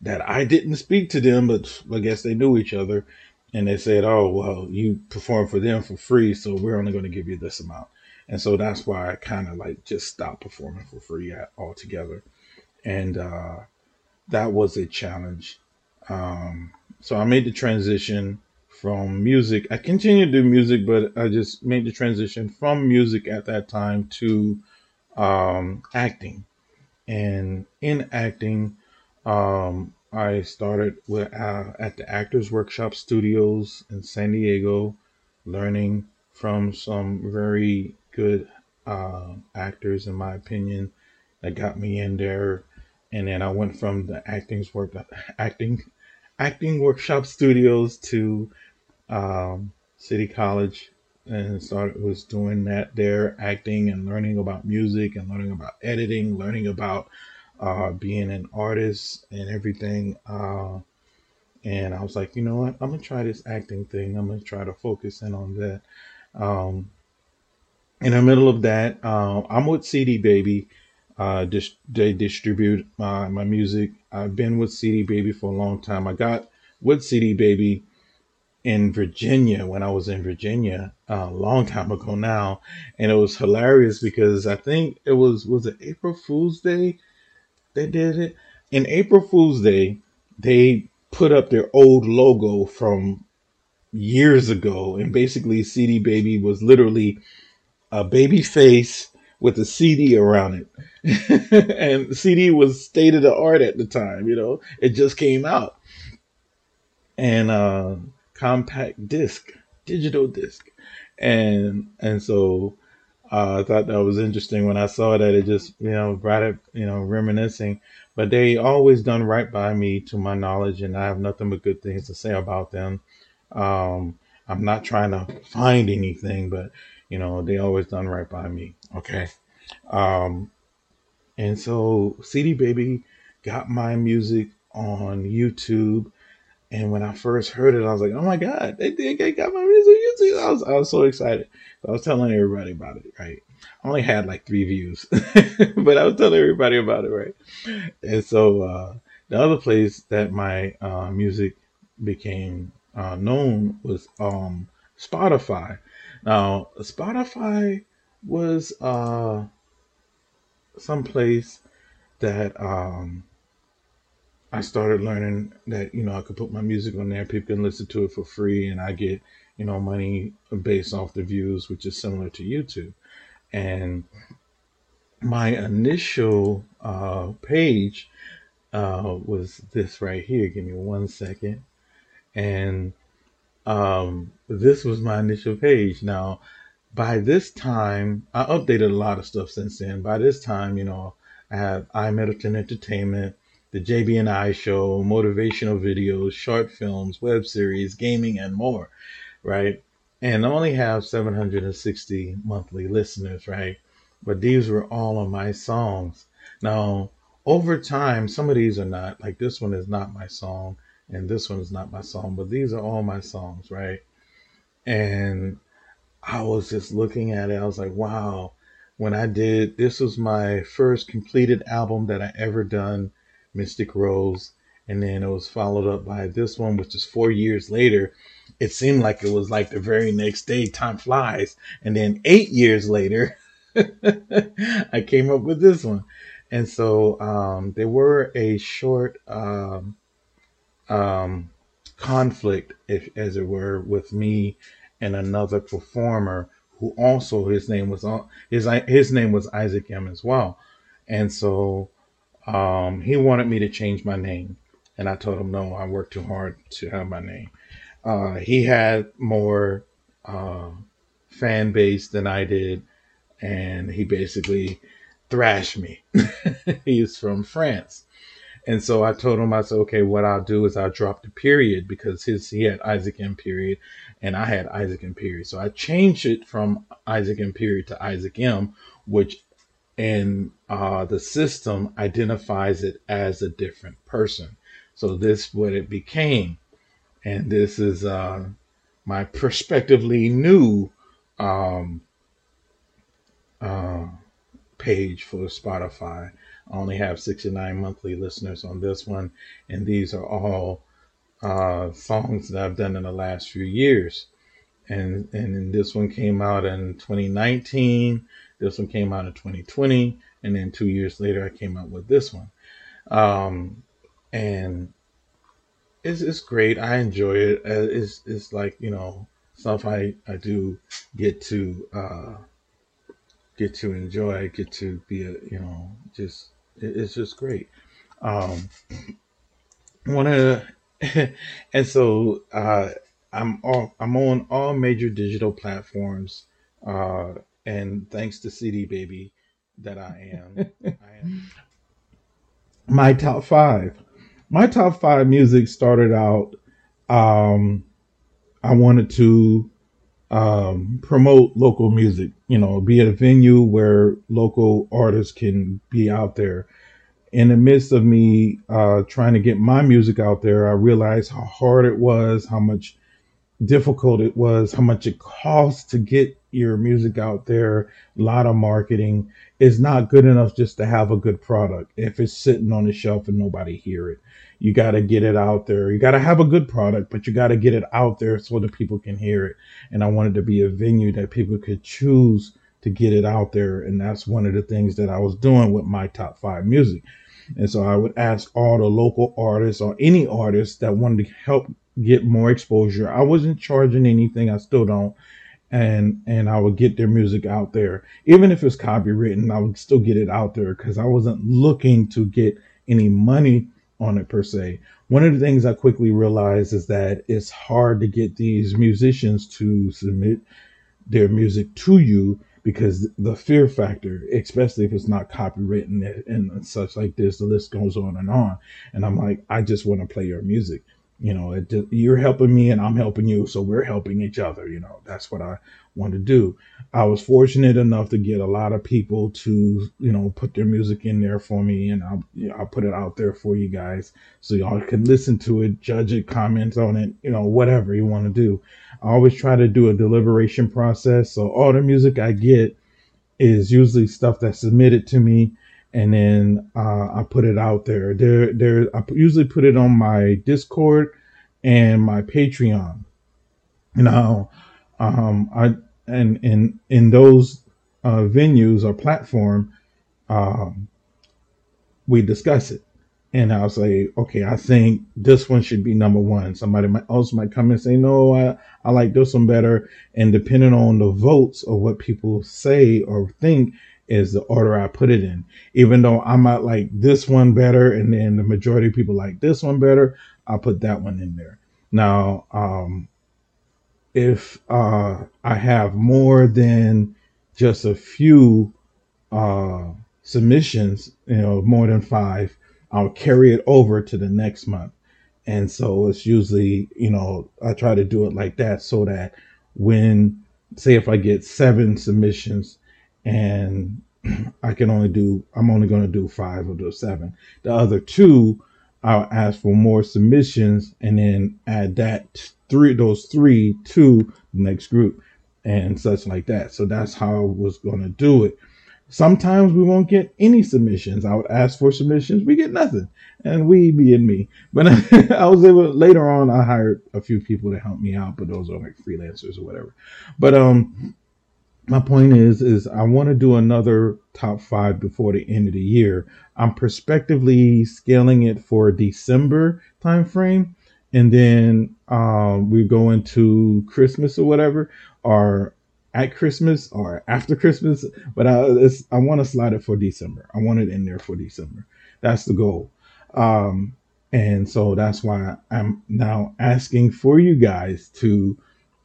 that I didn't speak to them, but I guess they knew each other and they said, "Oh, well, you perform for them for free, so we're only going to give you this amount." And so that's why I kind of like just stopped performing for free altogether, and uh, that was a challenge. Um, so I made the transition from music. I continued to do music, but I just made the transition from music at that time to um, acting. And in acting, um, I started with, uh, at the Actors Workshop Studios in San Diego, learning from some very good uh, actors, in my opinion, that got me in there. And then I went from the acting's work, acting, acting workshop studios to um, City College, and started was doing that there, acting and learning about music and learning about editing, learning about uh, being an artist and everything. Uh, and I was like, you know what? I'm gonna try this acting thing. I'm gonna try to focus in on that. Um, in the middle of that, uh, I'm with CD Baby. Uh, dis- they distribute my, my music. I've been with CD Baby for a long time. I got with CD Baby in Virginia when I was in Virginia uh, a long time ago now, and it was hilarious because I think it was was it April Fool's Day they did it in April Fool's Day. They put up their old logo from years ago, and basically, CD Baby was literally a baby face with a CD around it, and CD was state of the art at the time. You know, it just came out, and uh, compact disc, digital disc, and and so uh, I thought that was interesting when I saw that. It just, you know, brought it, you know, reminiscing. But they always done right by me, to my knowledge, and I have nothing but good things to say about them. Um, I'm not trying to find anything, but you know, they always done right by me. Okay. Um, and so CD Baby got my music on YouTube and when I first heard it, I was like, "Oh my god, they did they got my music on YouTube!" I was I was so excited. So I was telling everybody about it. Right, I only had like three views, but I was telling everybody about it. Right, and so uh, the other place that my uh, music became uh, known was um, Spotify. Now, Spotify was uh, some place that um, I started learning that you know I could put my music on there, people can listen to it for free, and I get you know money based off the views, which is similar to YouTube. And my initial uh, page uh, was this right here. Give me one second, and um, this was my initial page. Now, by this time, I updated a lot of stuff since then. By this time, you know, I have iMiddleton Entertainment, the JB and I Show, motivational videos, short films, web series, gaming, and more. Right, and I only have 760 monthly listeners. Right, but these were all of my songs. Now, over time, some of these are not like this one is not my song, and this one is not my song, but these are all my songs, right? And I was just looking at it. I was like, wow, when I did this was my first completed album that I ever done, Mystic Rose. And then it was followed up by this one, which is four years later. It seemed like it was like the very next day, time flies. And then eight years later, I came up with this one. And so um, there were a short um, um, conflict, if as it were, with me and another performer who also his name was his his name was Isaac M as well, and so um, he wanted me to change my name, and I told him no, I worked too hard to have my name. Uh, he had more uh, fan base than I did, and he basically thrashed me. He's from France, and so I told him, I said, okay, what I'll do is I'll drop the period because his he had Isaac M period and I had Isaac M period. So I changed it from Isaac M period to Isaac M, which in uh, the system identifies it as a different person. So this what it became. And this is uh, my prospectively new um, uh, page for Spotify. I only have 69 monthly listeners on this one, and these are all uh, songs that I've done in the last few years. And and this one came out in 2019. This one came out in 2020, and then two years later, I came out with this one. Um, and it's it's great. I enjoy it. Uh, it's it's like you know stuff I I do get to uh, get to enjoy. Get to be a you know just it's just great. Um, one of and so uh, I'm all, I'm on all major digital platforms, uh, and thanks to CD Baby, that I am. I am. My top five. My top five music started out. Um, I wanted to um, promote local music, you know, be at a venue where local artists can be out there. In the midst of me uh, trying to get my music out there, I realized how hard it was, how much difficult it was, how much it costs to get your music out there. A lot of marketing is not good enough just to have a good product if it's sitting on the shelf and nobody hear it. You got to get it out there. You got to have a good product, but you got to get it out there so that people can hear it. And I wanted to be a venue that people could choose to get it out there. And that's one of the things that I was doing with my top five music. And so I would ask all the local artists or any artists that wanted to help get more exposure. I wasn't charging anything. I still don't. And and I would get their music out there, even if it's copywritten. I would still get it out there because I wasn't looking to get any money on it per se. One of the things I quickly realized is that it's hard to get these musicians to submit their music to you because the fear factor, especially if it's not copywritten and such like this, the list goes on and on. And I'm like, I just want to play your music you know it, you're helping me and i'm helping you so we're helping each other you know that's what i want to do. I was fortunate enough to get a lot of people to you know put their music in there for me and i'll, you know, I'll put it out there for you guys so y'all can listen to it judge it comment on it you know whatever you want to do. I always try to do a deliberation process so all the music i get is usually stuff that's submitted to me and then uh, I put it out there. There, there. I usually put it on my Discord and my Patreon. Now, um, I and in in those uh, venues or platform, um, we discuss it and I'll say, okay, I think this one should be number one. Somebody might also might come and say, no, I, I like this one better. And depending on the votes or what people say or think is the order I put it in. Even though I might like this one better and then the majority of people like this one better, I'll put that one in there. Now, um, if uh, I have more than just a few uh, submissions, you know, more than five, I'll carry it over to the next month. And so it's usually, you know, I try to do it like that so that when, say, if I get seven submissions and I can only do, I'm only going to do five of those seven. The other two, I'll ask for more submissions and then add that three, those three to the next group and such like that. So that's how I was going to do it. Sometimes we won't get any submissions. I would ask for submissions, we get nothing, and we being me. But I was able later on. I hired a few people to help me out, but those are like freelancers or whatever. But um, my point is, is I want to do another top five before the end of the year. I'm prospectively scaling it for December timeframe, and then um, we go into Christmas or whatever, or at Christmas or after Christmas, but I I want to slide it for December. I want it in there for December. That's the goal. Um, and so that's why I'm now asking for you guys to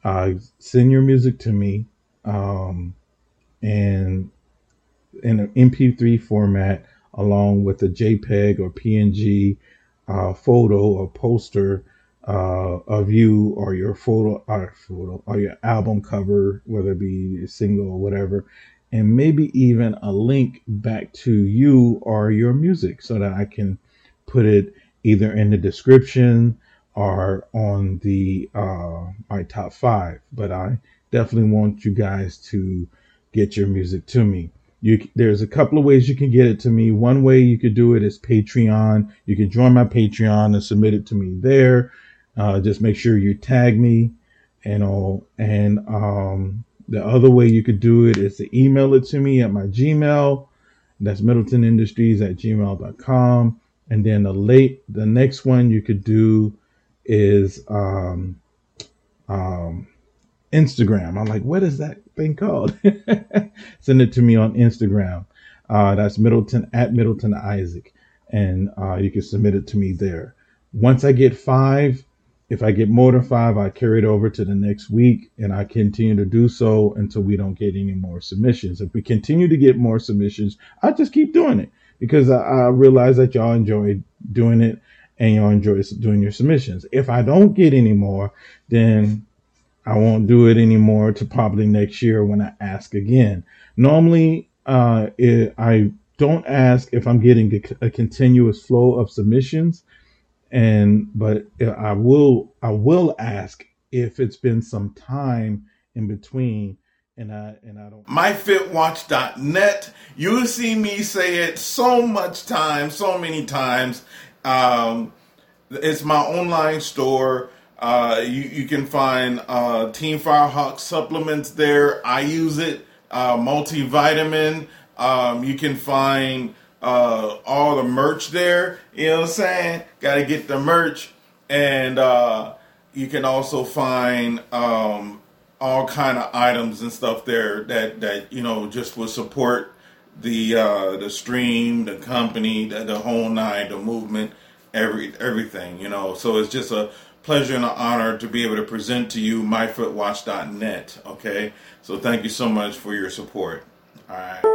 uh, send your music to me um, and in an MP3 format along with a JPEG or PNG uh, photo or poster uh, of you or your photo or photo or your album cover, whether it be a single or whatever, and maybe even a link back to you or your music so that I can put it either in the description or on the uh, my top five. But I definitely want you guys to get your music to me. You, there's a couple of ways you can get it to me. One way you could do it is Patreon. You can join my Patreon and submit it to me there. Uh, just make sure you tag me and all. And um, the other way you could do it is to email it to me at my Gmail. That's Middleton Industries at gmail.com. And then the late, the next one you could do is um, um, Instagram. I'm like, what is that thing called? Send it to me on Instagram. Uh, that's Middleton at Middleton Isaac. And uh, you can submit it to me there. Once I get five, if I get more than five, I carry it over to the next week and I continue to do so until we don't get any more submissions. If we continue to get more submissions, I just keep doing it because I, I realize that y'all enjoy doing it and y'all enjoy doing your submissions. If I don't get any more, then I won't do it anymore to probably next year when I ask again. Normally, uh, it, I don't ask if I'm getting a, a continuous flow of submissions. And but I will I will ask if it's been some time in between and I and I don't myfitwatch.net you see me say it so much time so many times. Um, it's my online store uh, you, you can find uh, Team Firehawk supplements there I use it uh, multivitamin um, you can find uh, all the merch there. You know what I'm saying? Got to get the merch, and uh, you can also find um, all kind of items and stuff there that that you know just will support the uh, the stream, the company, the, the whole nine, the movement, every everything. You know, so it's just a pleasure and an honor to be able to present to you myfitwatch.net. Okay, so thank you so much for your support. All right.